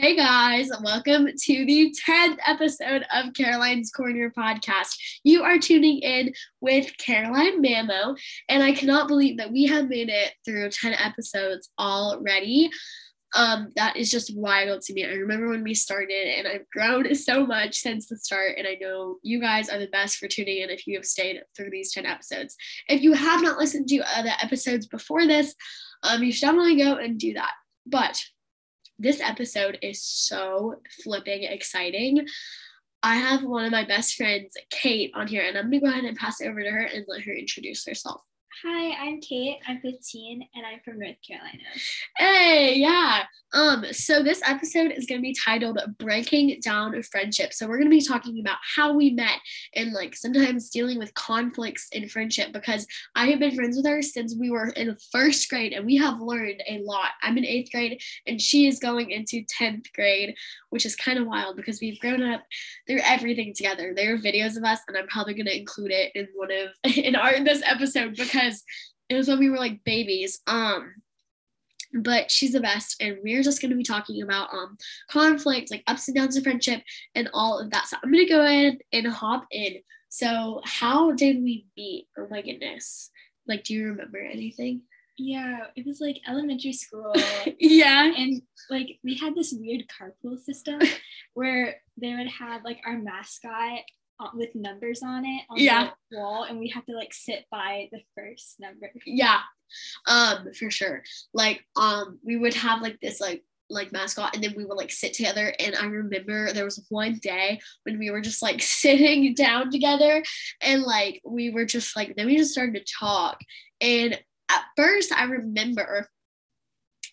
Hey guys, welcome to the 10th episode of Caroline's Corner podcast. You are tuning in with Caroline Mamo, and I cannot believe that we have made it through 10 episodes already. Um, that is just wild to me. I remember when we started, and I've grown so much since the start. And I know you guys are the best for tuning in if you have stayed through these 10 episodes. If you have not listened to other episodes before this, um, you should definitely go and do that. But this episode is so flipping exciting. I have one of my best friends, Kate, on here, and I'm gonna go ahead and pass it over to her and let her introduce herself. Hi, I'm Kate. I'm 15 and I'm from North Carolina. Hey, yeah. Um, so this episode is gonna be titled Breaking Down Friendship. So we're gonna be talking about how we met and like sometimes dealing with conflicts in friendship because I have been friends with her since we were in first grade and we have learned a lot. I'm in eighth grade and she is going into 10th grade, which is kind of wild because we've grown up through everything together. There are videos of us, and I'm probably gonna include it in one of in our this episode because it was when we were like babies. Um, but she's the best, and we're just gonna be talking about um conflict, like ups and downs of friendship, and all of that. So I'm gonna go ahead and hop in. So how did we meet? Oh my goodness! Like, do you remember anything? Yeah, it was like elementary school. yeah. And like we had this weird carpool system where they would have like our mascot with numbers on it on yeah. the wall and we have to like sit by the first number. Yeah. Um for sure. Like um we would have like this like like mascot and then we would like sit together and i remember there was one day when we were just like sitting down together and like we were just like then we just started to talk and at first I remember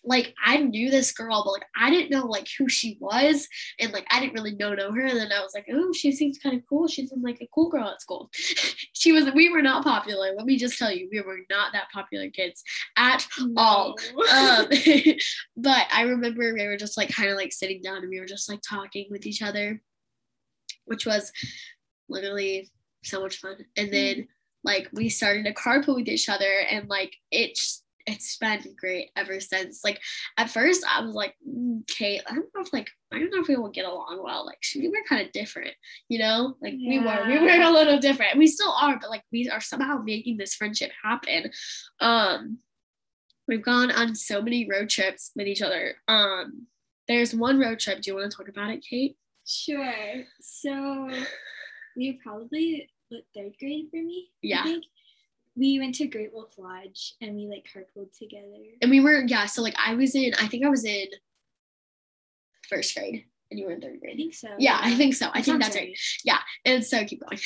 like I knew this girl, but like I didn't know like who she was, and like I didn't really know know her. And then I was like, oh, she seems kind of cool. She's like a cool girl at school. she was. We were not popular. Let me just tell you, we were not that popular kids at no. all. Um, but I remember we were just like kind of like sitting down and we were just like talking with each other, which was literally so much fun. And then. Mm like we started to carpool with each other and like it's it's been great ever since. Like at first I was like, mm, Kate, I don't know if like I don't know if we will get along well. Like we were kind of different, you know? Like yeah. we were, we were a little different. We still are, but like we are somehow making this friendship happen. Um we've gone on so many road trips with each other. Um there's one road trip. Do you want to talk about it, Kate? Sure. So we probably what third grade for me. Yeah. We went to Great Wolf Lodge and we like carpooled together. And we were yeah, so like I was in I think I was in first grade and you were in third grade. I think so. Yeah. I think so. That I think that's right. right. Yeah. And so keep going.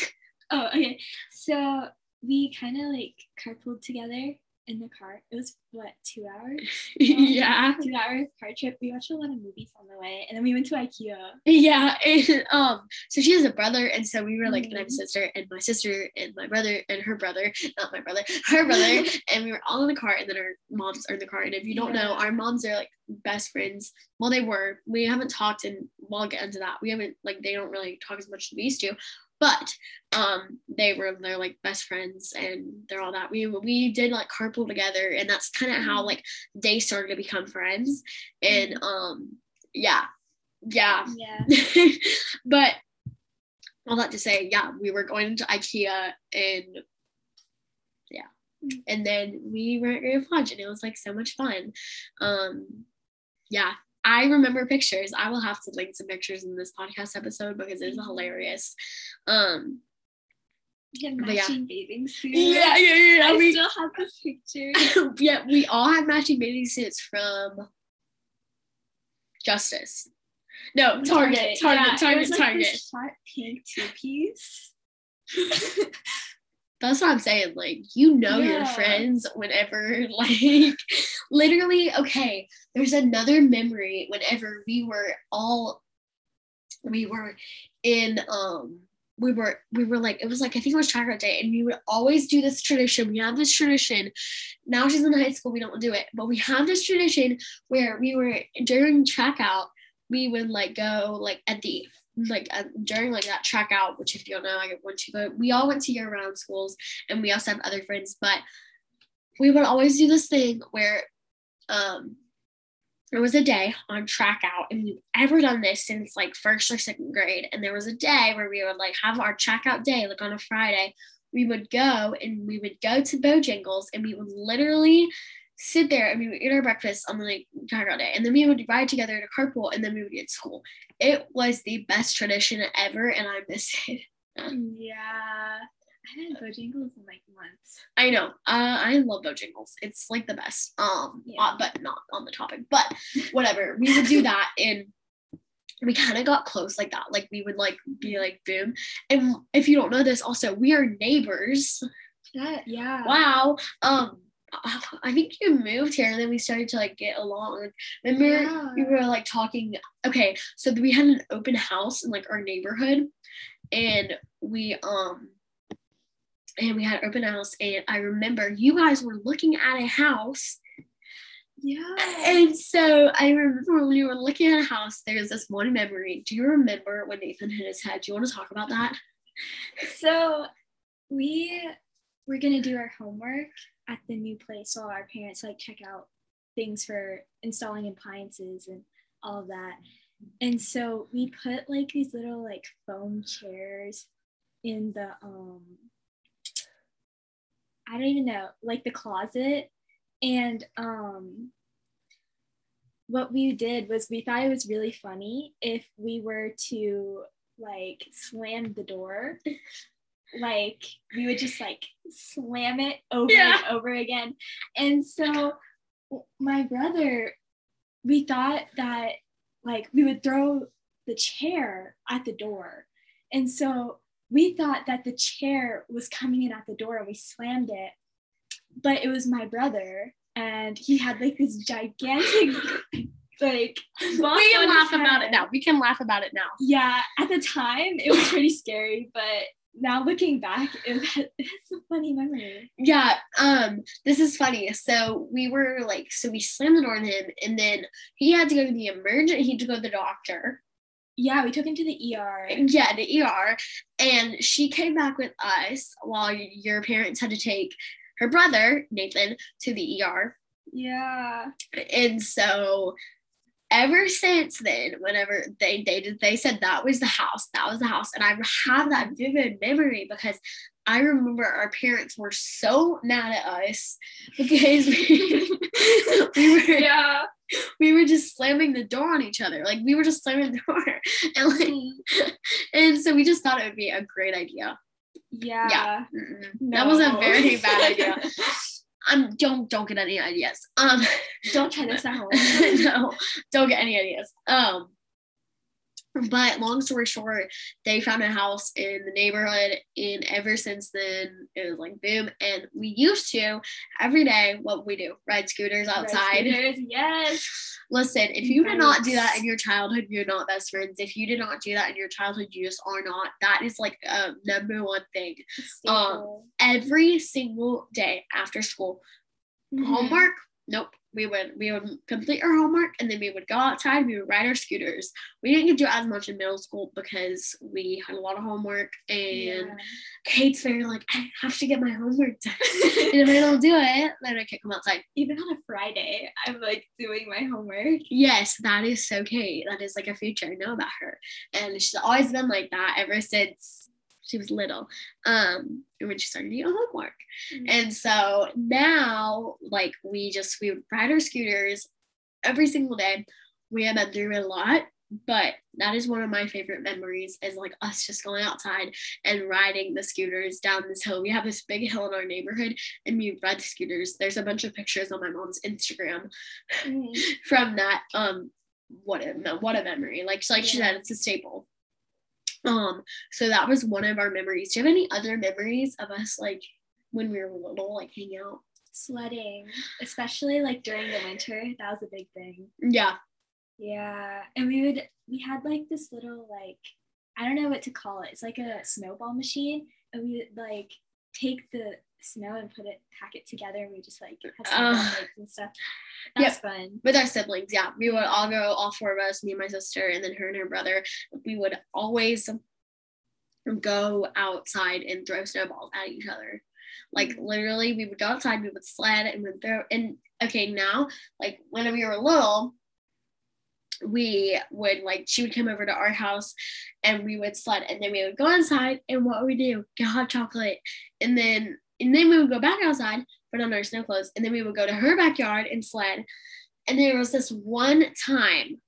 Oh, okay. So we kind of like carpooled together in the car. It was what two hours? yeah, two hour car trip. We watched a lot of movies on the way, and then we went to IKEA. Yeah, and um, so she has a brother, and so we were like, mm-hmm. and I have a mm-hmm. sister, and my sister, and my brother, and her brother, not my brother, her brother, and we were all in the car, and then our moms are in the car. And if you don't yeah. know, our moms are like best friends. Well, they were. We haven't talked, and we'll get into that. We haven't like they don't really talk as much as we used to, but um they were they're like best friends and they're all that. We we did like carpool together and that's kind of how mm-hmm. like they started to become friends. And mm-hmm. um yeah. Yeah. Yeah. But all that to say yeah we were going to ikea and yeah. Mm. and then we were at Great Lodge and it was like so much fun. Um yeah I remember pictures. I will have to link some pictures in this podcast episode because it is hilarious. Um, yeah, matching yeah. bathing suits. Yeah, yeah, yeah. I we, still have the picture. yeah, we all had matching bathing suits from Justice. No, Target, Target, Target, yeah, Target, like Target. Sharp pink two piece. That's what I'm saying. Like, you know yeah. your friends whenever, like, literally, okay, there's another memory whenever we were all, we were in, um, we were, we were like, it was like, I think it was Childhood Day, and we would always do this tradition. We have this tradition. Now she's in high school, we don't do it, but we have this tradition where we were during track out, we would like go like at the like uh, during like that track out, which if you don't know, I went to but We all went to year round schools, and we also have other friends. But we would always do this thing where, um, there was a day on track out, and we've ever done this since like first or second grade. And there was a day where we would like have our track out day, like on a Friday. We would go and we would go to Bojangles and we would literally sit there and we would eat our breakfast on the like out day. And then we would ride together to carpool and then we would get school. It was the best tradition ever and I miss it. Yeah. I had Bojangles in like months. I know. Uh, I love Bojangles. It's like the best. Um, Yeah. uh, but not on the topic. But whatever. We would do that, and we kind of got close like that. Like we would like be like boom. And if you don't know this, also we are neighbors. That yeah. Wow. Um, I think you moved here, and then we started to like get along. Remember we were like talking. Okay, so we had an open house in like our neighborhood, and we um and we had open house and i remember you guys were looking at a house Yeah. and so i remember when we were looking at a house there's this one memory do you remember when nathan hit his head do you want to talk about that So we we're gonna do our homework at the new place while our parents like check out things for installing appliances and all of that. And so we put like these little like foam chairs in the um I don't even know, like the closet. And um what we did was we thought it was really funny if we were to like slam the door like we would just like slam it over Yeah. and over again. And so my brother we thought that like we would throw the chair at the door. And so we thought that the chair was coming in at the door and we slammed it. But it was my brother and he had like this gigantic like we can laugh about it now. We can laugh about it now. Yeah, at the time it was pretty scary, but now looking back, it it's a funny memory. yeah um this is funny so we were like so we slammed the door on him and then he had to go to the emergent he had to go to the doctor Yeah, we took him to the ER. yeah, the ER. And she came back with us while your parents had to take her brother, Nathan, to the ER. Yeah. And so ever since then, whenever they dated, they said that was the house, that was the house. And I have that vivid memory because I remember our parents were so mad at us because we, we were Yeah. we were just slamming the door on each other. Like we were just slamming the door. And like and so we just thought it would be a great idea. Yeah. Mm-mm. That was a very bad idea. Um, don't don't get any ideas. Um, Don't try this at home. no, don't get any ideas. Um, but long story short, they found a house in the neighborhood, and ever since then, it was like boom. And we used to every day. What we do, ride scooters outside. Rescuers, Yes. Listen, if you did not do that in your childhood, you're not best friends. If you did not do that in your childhood, you just are not. That is like a number one thing. Staple. Every single day after school, Mhm. homework nope we would we would complete our homework and then we would go outside we would ride our scooters. We didn't get to do as much in middle school because we had a lot of homework and Yeah. kate's very like i have to get my homework done. And if i don't do it then i can't come outside. Even on a Friday, I'm like doing my homework. yes that is so kate that is like a feature i know about her. And she's always been like that ever since she was little um and when she started doing homework And so now, like, we just we would ride our scooters every single day. We have been through a lot, but that is one of my favorite memories is like us just going outside and riding the scooters down this hill. We have this big hill in our neighborhood and we ride the scooters. There's a bunch of pictures on my mom's Instagram Mhm. from that. Um, what a what a memory. Like like she said, it's a staple. Um, so that was one of our memories. Do you have any other memories of us like when we were little, like hang out? Sledding, especially like during the winter, that was a big thing. Yeah. Yeah, and we would we had like this little like I don't know what to call it. It's like a snowball machine, and we like take the snow and put it pack it together, and we just like have fights and stuff. That's fun. With our siblings, yeah. We would all go, all four of us, me and my sister, and then her and her brother. We would always go outside and throw snowballs at each other. Like Mhm. literally, we would go outside, we would sled and would throw. And okay, now, like when we were little, we would like she would come over to our house and we would sled and then we would go inside and what would we do? Get hot chocolate. And then and then we would go back outside put on our snow clothes and then we would go to her backyard and sled. And there was this one time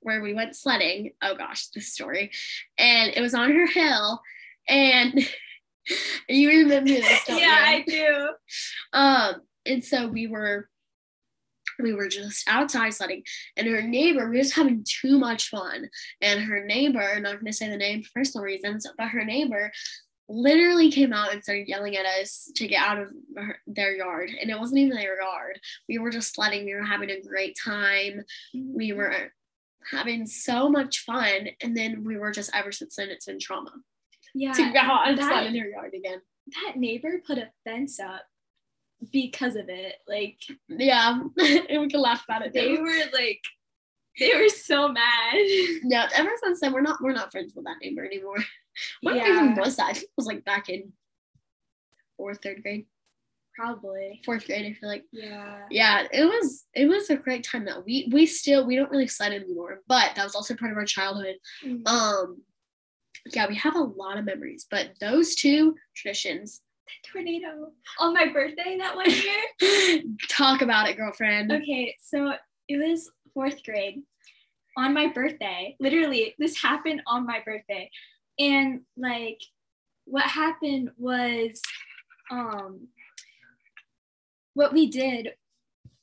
where we went sledding. Oh gosh this story. And it was on her hill and you remember this yeah you? i do. Um and so we were we were just outside sledding and her neighbor we were just having too much fun and her neighbor I'm not going to say the name for personal reasons but her neighbor literally came out and started yelling at us to get out of her, their yard and it wasn't even their yard. We were just sledding we were having a great time we mm-hmm. were having so much fun and then we were just ever since then it's been trauma. Yeah to go out and that- sled in her yard again. that neighbor put a fence up because of it like yeah and we can laugh about it they were like they were so mad yeah ever since then we're not we're not friends with that neighbor anymore What Yeah. even was that? I think it was like back in fourth, third grade, probably fourth grade. I feel like. yeah Yeah, it was it was a great time though. We we still we don't really sled anymore, but that was also part of our childhood. Mm. Um, yeah, we have a lot of memories, but those two traditions. Tornado on my birthday that one year Talk about it, girlfriend. Okay, so it was fourth grade on my birthday. Literally, this happened on my birthday. And like what happened was um what we did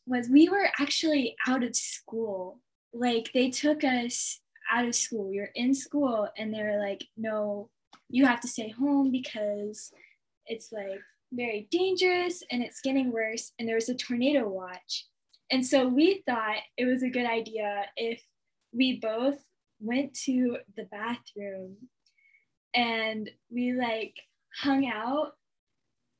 was we were actually out of school. Like they took us out of school. We were in school and they were like, "No, you have to stay home because it's like very dangerous and it's getting worse and there was a tornado watch. And so we thought it was a good idea if we both went to the bathroom and we like hung out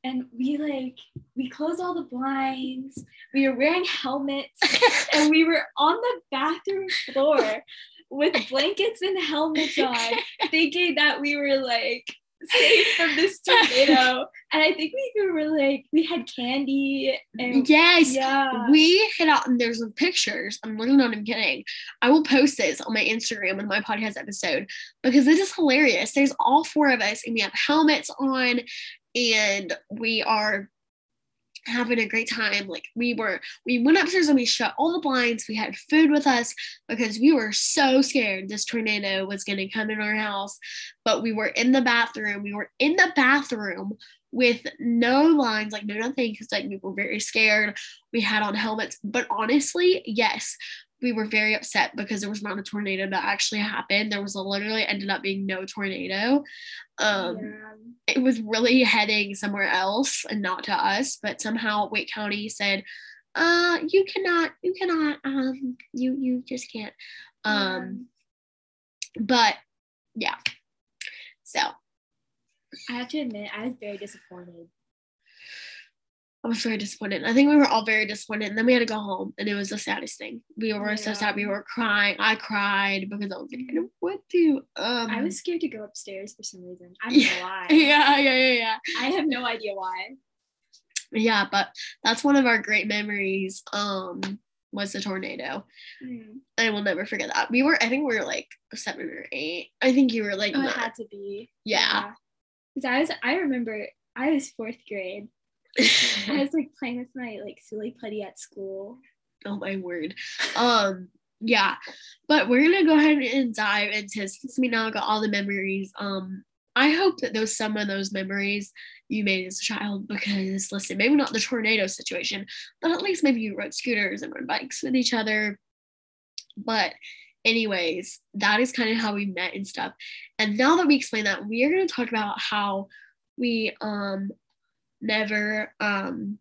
and we like we closed all the blinds we were wearing helmets and we were on the bathroom floor with blankets and helmets on thinking that we were like safe from this tornado and i think we were like we had candy and Yes. yeah We hit out and there's some pictures. I'm literally not even kidding. I will post this on my Instagram in my podcast episode because it is hilarious. There's all four of us and we have helmets on and we are having a great time. Like we were, we went upstairs and we shut all the blinds. We had food with us because we were so scared this tornado was going to come in our house. But we were in the bathroom. We were in the bathroom with no lines, like no nothing, because like we were very scared. We had on helmets, but honestly, yes, we were very upset because there was not a tornado that actually happened. There was a literally ended up being no tornado. Um, yeah. it was really heading somewhere else and not to us, but somehow Wake County said, uh, you cannot, you cannot, um, you you just can't. Um, but yeah. So I have to admit, I was very disappointed. I was very disappointed. I think we were all very disappointed. And then we had to go home and it was the saddest thing. We were so sad. We were crying. I cried because I was like, I what to um I was scared to go upstairs for some reason. I don't know why. yeah, yeah, yeah, yeah. I have no idea why. Yeah, but that's one of our great memories. Um, was the tornado. Mm. I will never forget that. We were, I think we were like seven or eight. I think you were like, Oh, it had to be. yeah. Because I was, I remember I was fourth grade. I was like playing with my like silly putty at school. oh my word. Um, yeah, but we're gonna go ahead and dive into since we now got all the memories. Um, I hope that those some of those memories you made as a child because listen, maybe not the tornado situation, but at least maybe you rode scooters and rode bikes with each other. But anyways, that is kind of how we met and stuff. And now that we explain that, we are gonna talk about how we um never um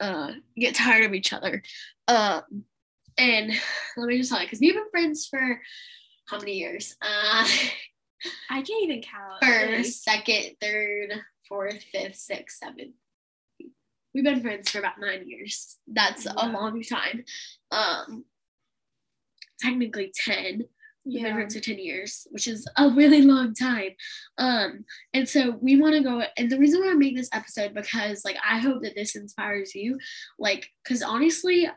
uh get tired of each other. Um and let me just tell you, because we've been friends for how many years? Uh I can't even count. first, second, third, fourth, fifth, sixth, seventh. We've been friends for about nine years. That's a long time. Um technically 10. We've been Yeah. friends for 10 years, which is a really long time. Um, and so we want to go and the reason why I make this episode because like I hope that this inspires you. Like, because honestly,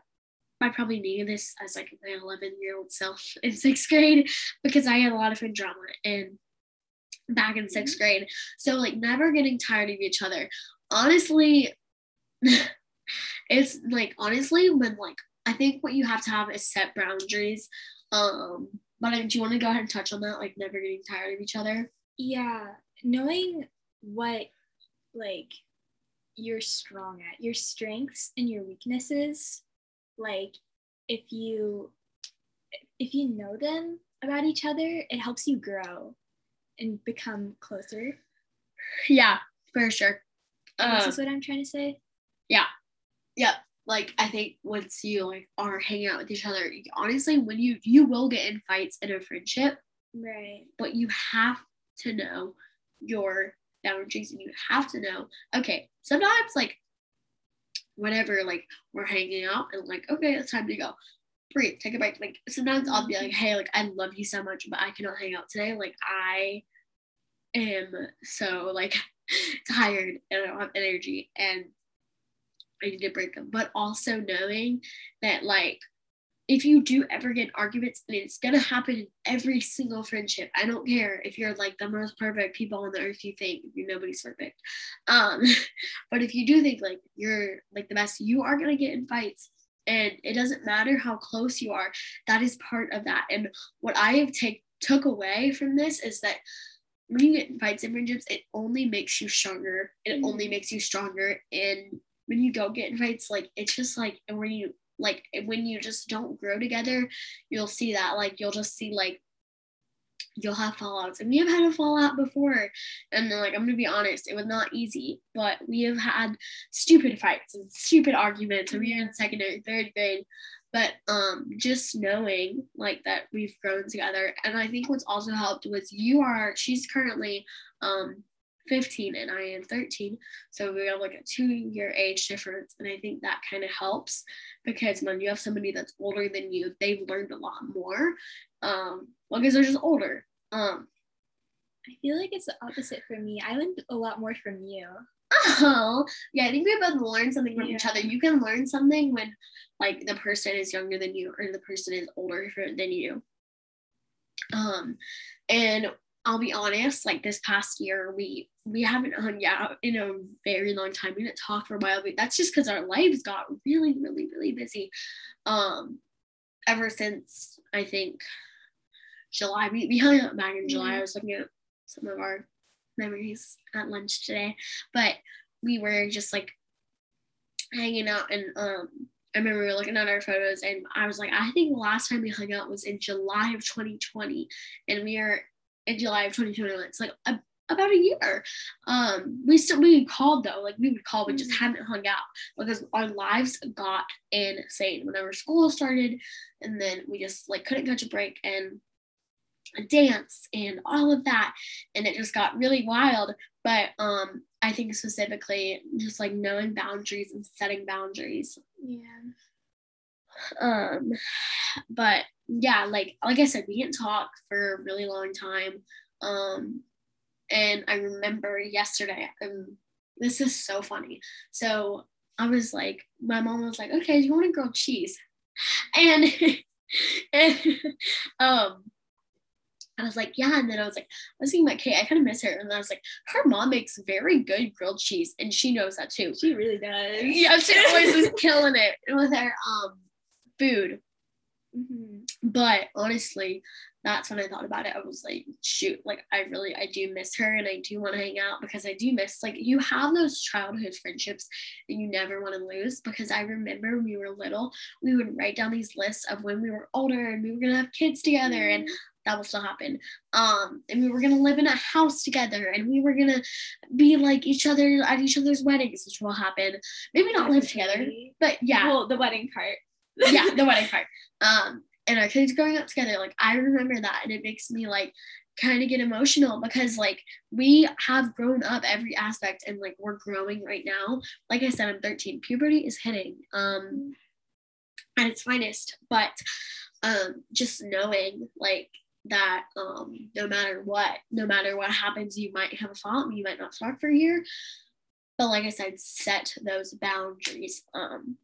I probably needed this as like my 11 year old self in sixth grade because I had a lot of fun drama and back in 6th mm-hmm. grade. So like never getting tired of each other. Honestly, it's like honestly when like I think what you have to have is set boundaries. Um, but do you want to go ahead and touch on that? Like never getting tired of each other. Yeah, knowing what like you're strong at, your strengths and your weaknesses. Like if you if you know them about each other, it helps you grow and become closer. Yeah, for sure. Um, this is what I'm trying to say. Yeah. Yep. Like I think once you like are hanging out with each other, honestly, when you you will get in fights in a friendship. Right. But you have to know your boundaries and you have to know, okay, sometimes like whenever like we're hanging out and like, okay, it's time to go. Breathe, take a break. Like sometimes I'll be like, mm-hmm. hey, like I love you so much, but I cannot hang out today. Like I am so like tired and I don't have energy and I need to break them. But also knowing that like if you do ever get arguments, and it's gonna happen in every single friendship. I don't care if you're like the most perfect people on the earth you think you nobody's perfect. Um, but if you do think like you're like the best, you are gonna get in fights. And it doesn't matter how close you are, that is part of that. And what I have take took away from this is that when you get in fights in friendships, it only makes you stronger. It mm-hmm. only makes you stronger. And when you don't get in fights, like it's just like and when you like when you just don't grow together, you'll see that. Like you'll just see like you'll have fallouts. And we have had a fallout before. And like I'm gonna be honest, it was not easy, but we have had stupid fights and stupid arguments when we were in second or third grade. But um just knowing like that we've grown together. And I think what's also helped was you are she's currently um 15 and I am 13. So we have like a two year age difference. And I think that kind of helps because when you have somebody that's older than you, they've learned a lot more. Um, well, because they're just older. Um, I feel like it's the opposite for me. I learned a lot more from you. Oh, yeah. I think we both learn something from yeah. each other. You can learn something when, like, the person is younger than you or the person is older than you. Um, and I'll be honest, like this past year, we we haven't hung out in a very long time. We didn't talk for a while, but that's just because our lives got really, really, really busy. Um, ever since I think July, we, we hung out back in July. Mm-hmm. I was looking at some of our memories at lunch today, but we were just like hanging out and um I remember we were looking at our photos and I was like, I think the last time we hung out was in July of 2020 and we are in July of 2021. It's like a, about a year. Um, we still we called though, like we would call, we just mm-hmm. hadn't hung out because our lives got insane whenever school started, and then we just like couldn't catch a break and a dance and all of that, and it just got really wild. But um, I think specifically just like knowing boundaries and setting boundaries. Yeah. Um, but yeah, like like I said, we didn't talk for a really long time. Um, and I remember yesterday, um, this is so funny. So I was like, my mom was like, okay, do you want a grilled cheese? And, and um, I was like, yeah. And then I was like, I was thinking about Kate. I kind of miss her. And I was like, her mom makes very good grilled cheese, and she knows that too. She really does. Yeah, she always is killing it with her um food. Mm-hmm. But honestly, that's when I thought about it. I was like, shoot, like I really, I do miss her and I do want to hang out because I do miss, like, you have those childhood friendships that you never want to lose. Because I remember when we were little, we would write down these lists of when we were older and we were going to have kids together and that will still happen. Um, and we were going to live in a house together and we were going to be like each other at each other's weddings, which will happen. Maybe not live together, but yeah. Well, the wedding part. yeah, the wedding part. Um, and our kids growing up together like i remember that and it makes me like kind of get emotional because like we have grown up every aspect and like we're growing right now. Like i said i'm 13 puberty is hitting um at its finest but um just knowing like that um no matter what no matter what happens you might have a fault you might not talk for a year. But like i said set those boundaries um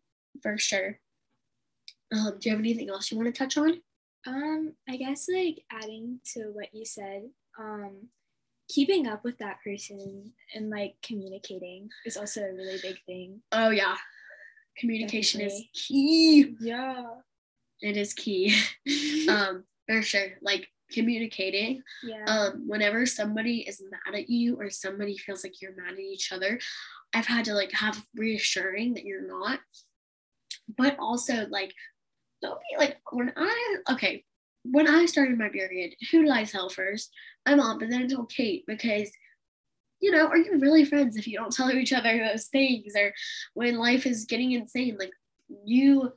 for sure Um, do you have anything else you want to touch on? Um, I guess like adding to what you said, um, keeping up with that person and like communicating is also a really big thing. Oh yeah. Communication Definitely. is key. Yeah. It is key. um, for sure. Like communicating. yeah. Um, whenever somebody is mad at you or somebody feels like you're mad at each other, I've had to like have reassuring that you're not. But also like be like when I okay, when I started my period, who did I tell first? My mom, but then I told Kate because you know, are you really friends if you don't tell each other those things or when life is getting insane? Like you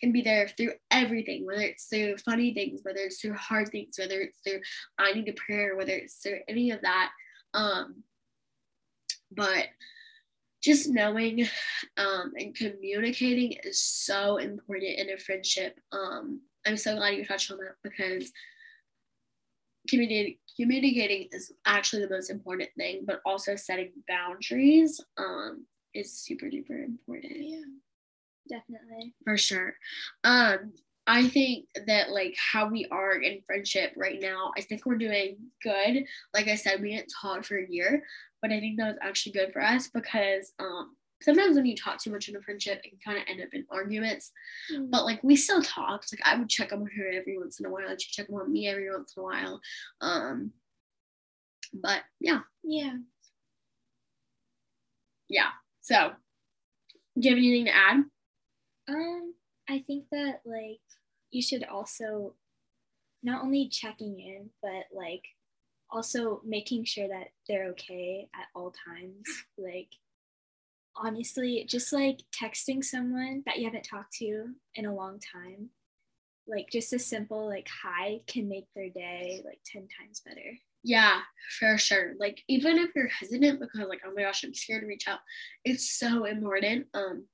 can be there through everything, whether it's through funny things, whether it's through hard things, whether it's through I need a prayer, whether it's through any of that. Um, but just knowing um, and communicating is so important in a friendship. Um, I'm so glad you touched on that because communicating communicating is actually the most important thing, but also setting boundaries um, is super duper important yeah. Definitely. for sure. Um, I think that like how we are in friendship right now, I think we're doing good. Like I said, we didn't talk for a year, but I think that was actually good for us because um sometimes when you talk too much in a friendship, it can kind of end up in arguments. Mm. But like we still talked. Like I would check on her every once in a while. She'd check on me every once in a while. Um, but yeah, yeah. yeah. So, do you have anything to add? Um, I think that like you should also not only checking in, but like also making sure that they're okay at all times. Like honestly, just like texting someone that you haven't talked to in a long time, like just a simple like hi can make their day like 10 times better. Yeah, for sure. Like even if you're hesitant because like, oh my gosh, I'm scared to reach out, it's so important. Um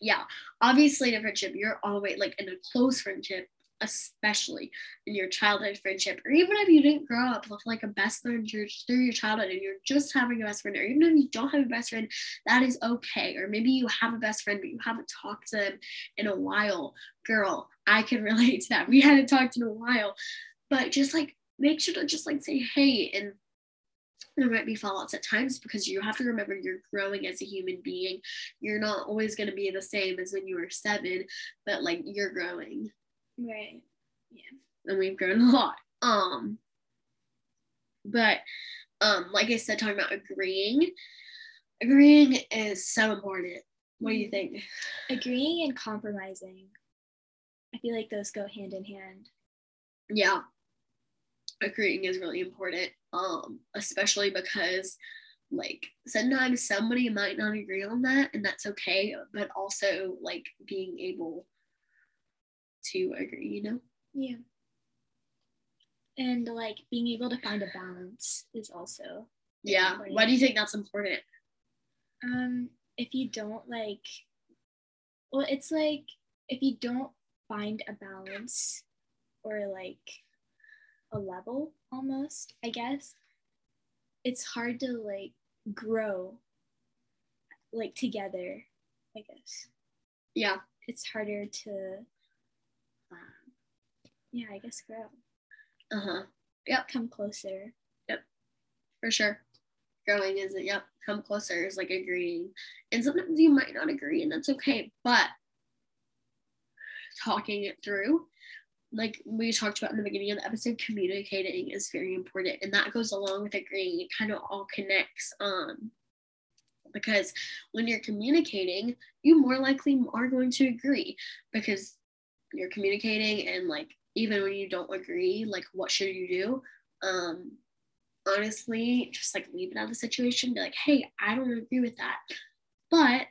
yeah, obviously in a friendship, you're always like in a close friendship, especially in your childhood friendship, or even if you didn't grow up with like a best friend through your childhood and you're just having a best friend, or even if you don't have a best friend, that is okay. Or maybe you have a best friend, but you haven't talked to them in a while. Girl, I can relate to that. We hadn't talked in a while, but just like make sure to just like say hey and there might be fallouts at times because you have to remember you're growing as a human being. You're not always going to be the same as when you were seven, but like you're growing Right. Yeah. And we've grown a lot. Um, but um, like I said, talking about agreeing, agreeing is so important. What do you think? Agreeing and compromising. I feel like those go hand in hand. Yeah, agreeing is really important. Um, especially because like sometimes somebody might not agree on that, and that's okay. But also like being able to agree, you know. Yeah. And like being able to find a balance is also Yeah. important. Why do you think that's important? um if you don't like well it's like if you don't find a balance or like a level almost, I guess, it's hard to like grow like together, I guess. Yeah. It's harder to yeah, I guess grow. Uh huh. Yep. Come closer. Yep. For sure. Growing is it? Yep. Come closer is like agreeing, and sometimes you might not agree, and that's okay. But talking it through, like we talked about in the beginning of the episode, communicating is very important, and that goes along with agreeing. It kind of all connects. Um, because when you're communicating, you more likely are going to agree because you're communicating, and like even when you don't agree, like what should you do? Um, honestly, just like leave it out of the situation. Be like, hey, I don't agree with that, but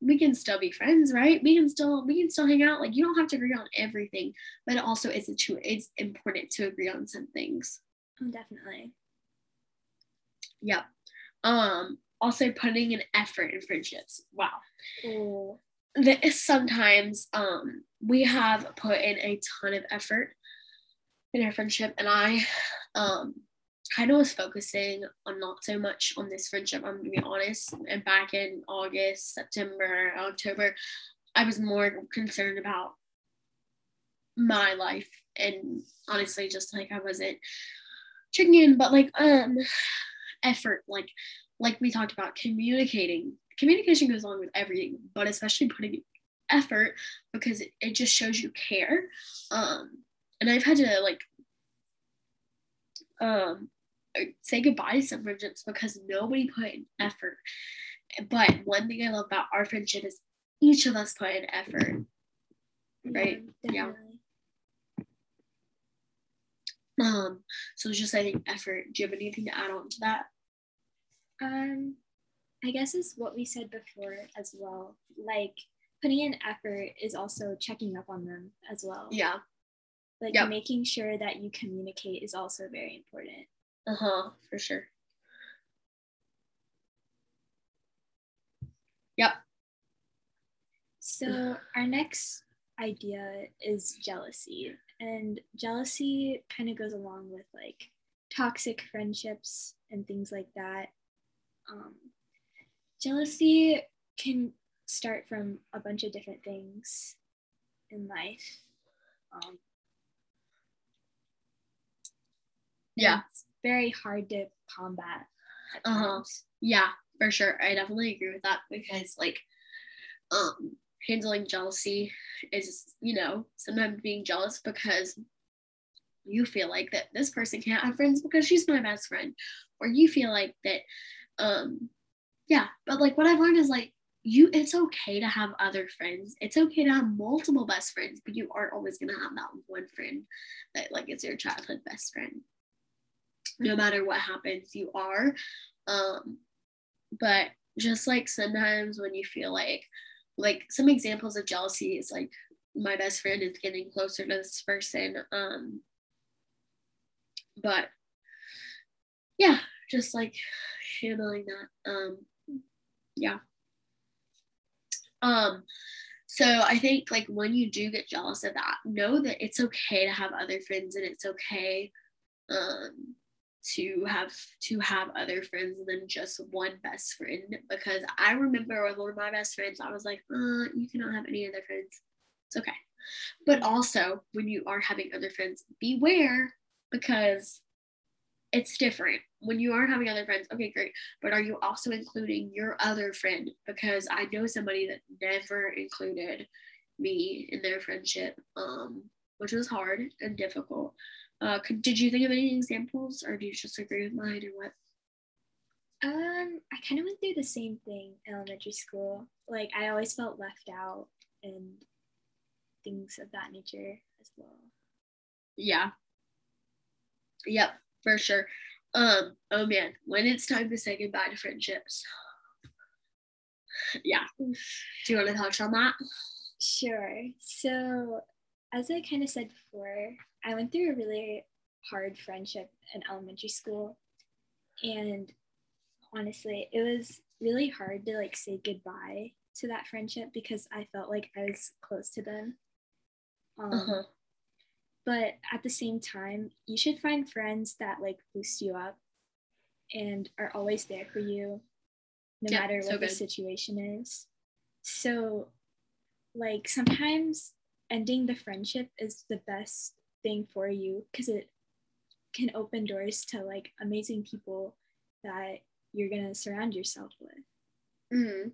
we can still be friends, right? We can still we can still hang out. Like you don't have to agree on everything, but it also is true. It's important to agree on some things. Oh, definitely. Yep. Um. Also, putting an effort in friendships. Wow. Oh, That sometimes um we have put in a ton of effort in our friendship, and I um kind of was focusing on not so much on this friendship. I'm gonna be honest. And back in August, September, October, I was more concerned about my life and honestly just like I wasn't checking in, but like um effort, like like we talked about communicating. Communication goes along with everything, but especially putting effort because it, it just shows you care. Um and I've had to like um say goodbye to some friendships because nobody put in effort. But one thing I love about our friendship is each of us put in effort. Right? Yeah. Um, so just I think effort. Do you have anything to add on to that? Um, I guess is what we said before as well. Like putting in effort is also checking up on them as well. Yeah. Like yep. making sure that you communicate is also very important. Uh huh, for sure. Yep. So our next idea is jealousy. And jealousy kind of goes along with like toxic friendships and things like that. Um, jealousy can start from a bunch of different things in life. Um, yeah. It's very hard to combat. Uh-huh. Yeah, for sure. I definitely agree with that because like um handling jealousy is, you know, sometimes being jealous because you feel like that this person can't have friends because she's my best friend. Or you feel like that, um, yeah. But like what I've learned is like you it's okay to have other friends. It's okay to have multiple best friends, but you aren't always gonna have that one friend that like is your childhood best friend. No matter what happens, you are. Um, but just like sometimes when you feel like like some examples of jealousy is like my best friend is getting closer to this person um but yeah just like handling that um yeah um so i think like when you do get jealous of that know that it's okay to have other friends and it's okay um to have to have other friends than just one best friend because I remember with one of my best friends, I was like, uh, you cannot have any other friends. It's okay. But also, when you are having other friends, beware because it's different. When you are having other friends, okay, great. But are you also including your other friend? Because I know somebody that never included me in their friendship, um, which was hard and difficult. Uh, could, did you think of any examples or do you just agree with mine or what? Um, I kind of went through the same thing in elementary school. Like I always felt left out and things of that nature as well. Yeah. Yep, for sure. Um, oh man, when it's time to say goodbye to friendships. Yeah. Do you want to touch on that? Sure. So as I kind of said before, I went through a really hard friendship in elementary school. And honestly, it was really hard to like say goodbye to that friendship because I felt like I was close to them. Um, uh-huh. But at the same time, you should find friends that like boost you up and are always there for you no yeah, matter what so the situation is. So, like, sometimes ending the friendship is the best thing for you because it can open doors to like amazing people that you're gonna surround yourself with. Mm-hmm.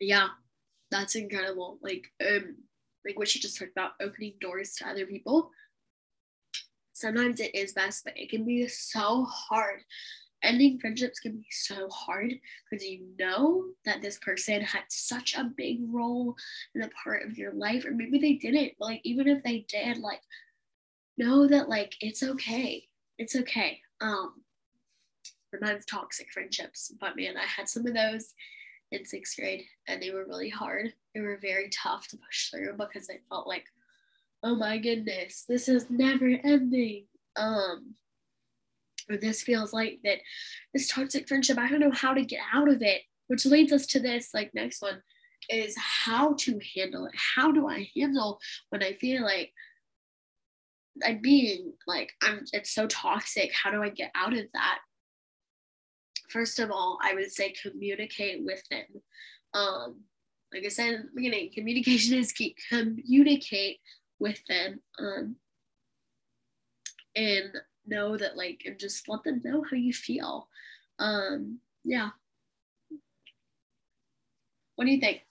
Yeah, that's incredible. Like, um, like what you just talked about, opening doors to other people. Sometimes it is best, but it can be so hard ending friendships can be so hard because you know that this person had such a big role in a part of your life, or maybe they didn't. But like, even if they did, like, know that like it's okay. It's okay. Um, sometimes toxic friendships, but man, I had some of those in sixth grade, and they were really hard. They were very tough to push through because I felt like, oh my goodness, this is never ending. Um, or this feels like that this toxic friendship i don't know how to get out of it which leads us to this like next one is how to handle it how do i handle when i feel like i'm being like i'm it's so toxic how do i get out of that first of all i would say communicate with them um like I said in the beginning, communication is key. Communicate with them. Um, and know that like and just let them know how you feel. Um, yeah. What do you think?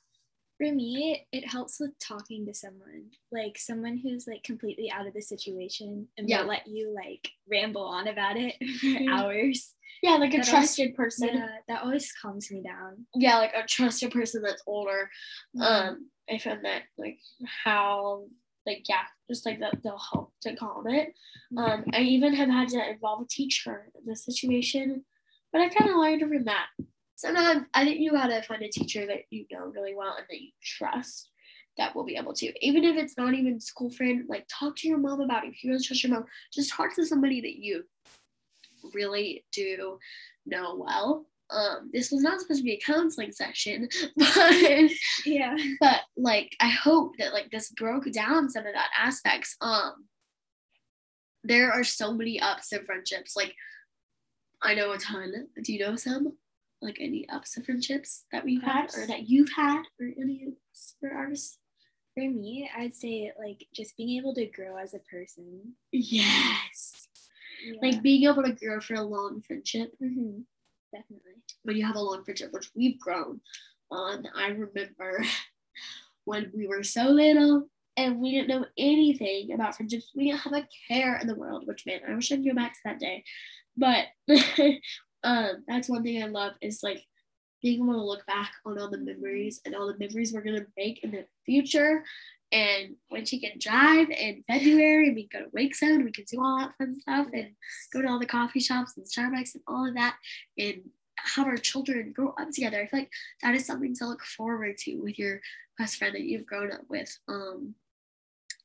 For me, it helps with talking to someone, like someone who's like completely out of the situation and Yeah. will let you like ramble on about it for Mhm. hours. Yeah, like a That always- trusted person. Yeah. Yeah, that always calms me down. Yeah, like a trusted person that's older. Mm-hmm. Um, I found that like how like yeah, just like that they'll help to calm it. Um, I even have had to involve a teacher in this situation, but I kind of learned from that. Sometimes I think you gotta find a teacher that you know really well and that you trust that will be able to, even if it's not even school friend, like talk to your mom about it. If you really trust your mom, just talk to somebody that you really do know well. Um, this was not supposed to be a counseling session, but yeah. but like I hope that like this broke down some of that aspects. Um there are so many ups of friendships. Like I know a ton. Do you know some? Like any ups of friendships that we've had or that you've had or any for ours? For me, I'd say like just being able to grow as a person. Yes. Yeah. Like being able to grow for a long friendship. Mhm. definitely. when you have a long friendship, which we've grown on. I remember when we were so little and we didn't know anything about friendships. We didn't have a care in the world, which man, I wish I could go back to that day. But um, that's one thing I love is like being able to look back on all the memories and all the memories we're gonna make in the future. And when she can drive in February, we go to Wake Zone, we can do all that fun stuff and go to all the coffee shops and Starbucks and all of that and have our children grow up together. I feel like that is something to look forward to with your best friend that you've grown up with. Um,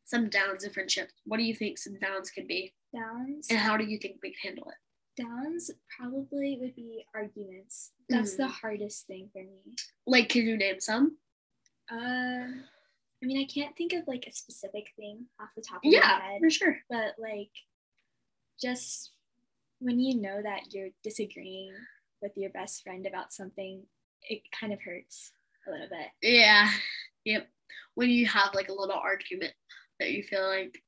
some downs of friendship. What do you think some downs could be? Downs. And how do you think we can handle it? Downs probably would be arguments. That's the Mm. hardest thing for me. Like, can you name some? Um, I mean, I can't think of like a specific thing off the top of my Yeah, head, for sure. but like just when you know that you're disagreeing with your best friend about something, it kind of hurts a little bit. Yeah. Yep. When you have like a little argument that you feel like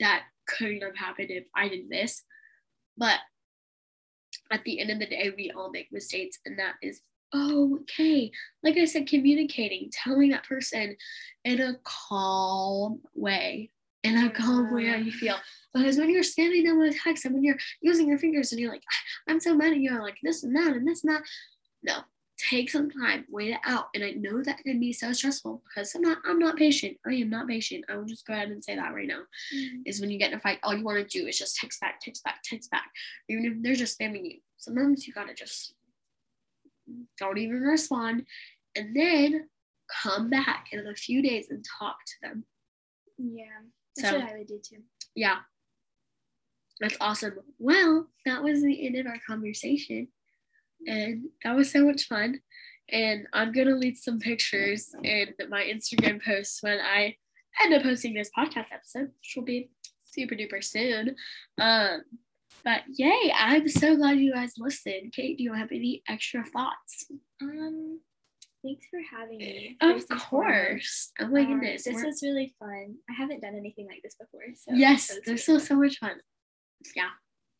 that couldn't have happened if I did this. But at the end of the day, we all make mistakes, and that is Oh, okay. Like I said, communicating, telling that person in a calm way, in a calm way how you feel. Because when you're standing there with a text and when you're using your fingers and you're like, ah, I'm so mad at you, I'm like this and that and this and that. No, take some time, wait it out. And I know that can be so stressful because I'm not I'm not patient. I am not patient. I will just go ahead and say that right now. Mm. Is when you get in a fight, all you want to do is just text back, text back, text back. Even if they're just spamming you. Sometimes you gotta just don't even respond and then come back in a few days and talk to them. Yeah, that's So- what I would do too. Yeah. That's awesome. Well, that was the end of our conversation. And that was so much fun. And I'm going to leave some pictures in my Instagram posts when I end up posting this podcast episode, which will be super duper soon. Um, but yay, I'm so glad you guys listened. Kate, do you have any extra thoughts? Um, thanks for having me. Of course. Oh my Um, goodness. this We're- was really fun. I haven't done anything like this before. So yes, this really was so much fun. Yeah,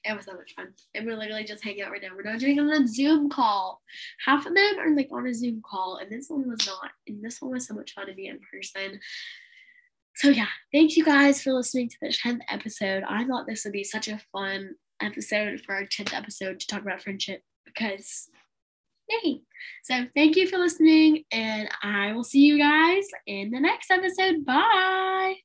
it was so much fun. And we're literally just hanging out right now. We're not doing it on a Zoom call. Half of them are like on a Zoom call, and this one was not. And this one was so much fun to be in person. So yeah, thank you guys for listening to the 10th episode. I thought this would be such a fun episode for our 10th episode to talk about friendship because yay. So thank you for listening, and I will see you guys in the next episode. Bye.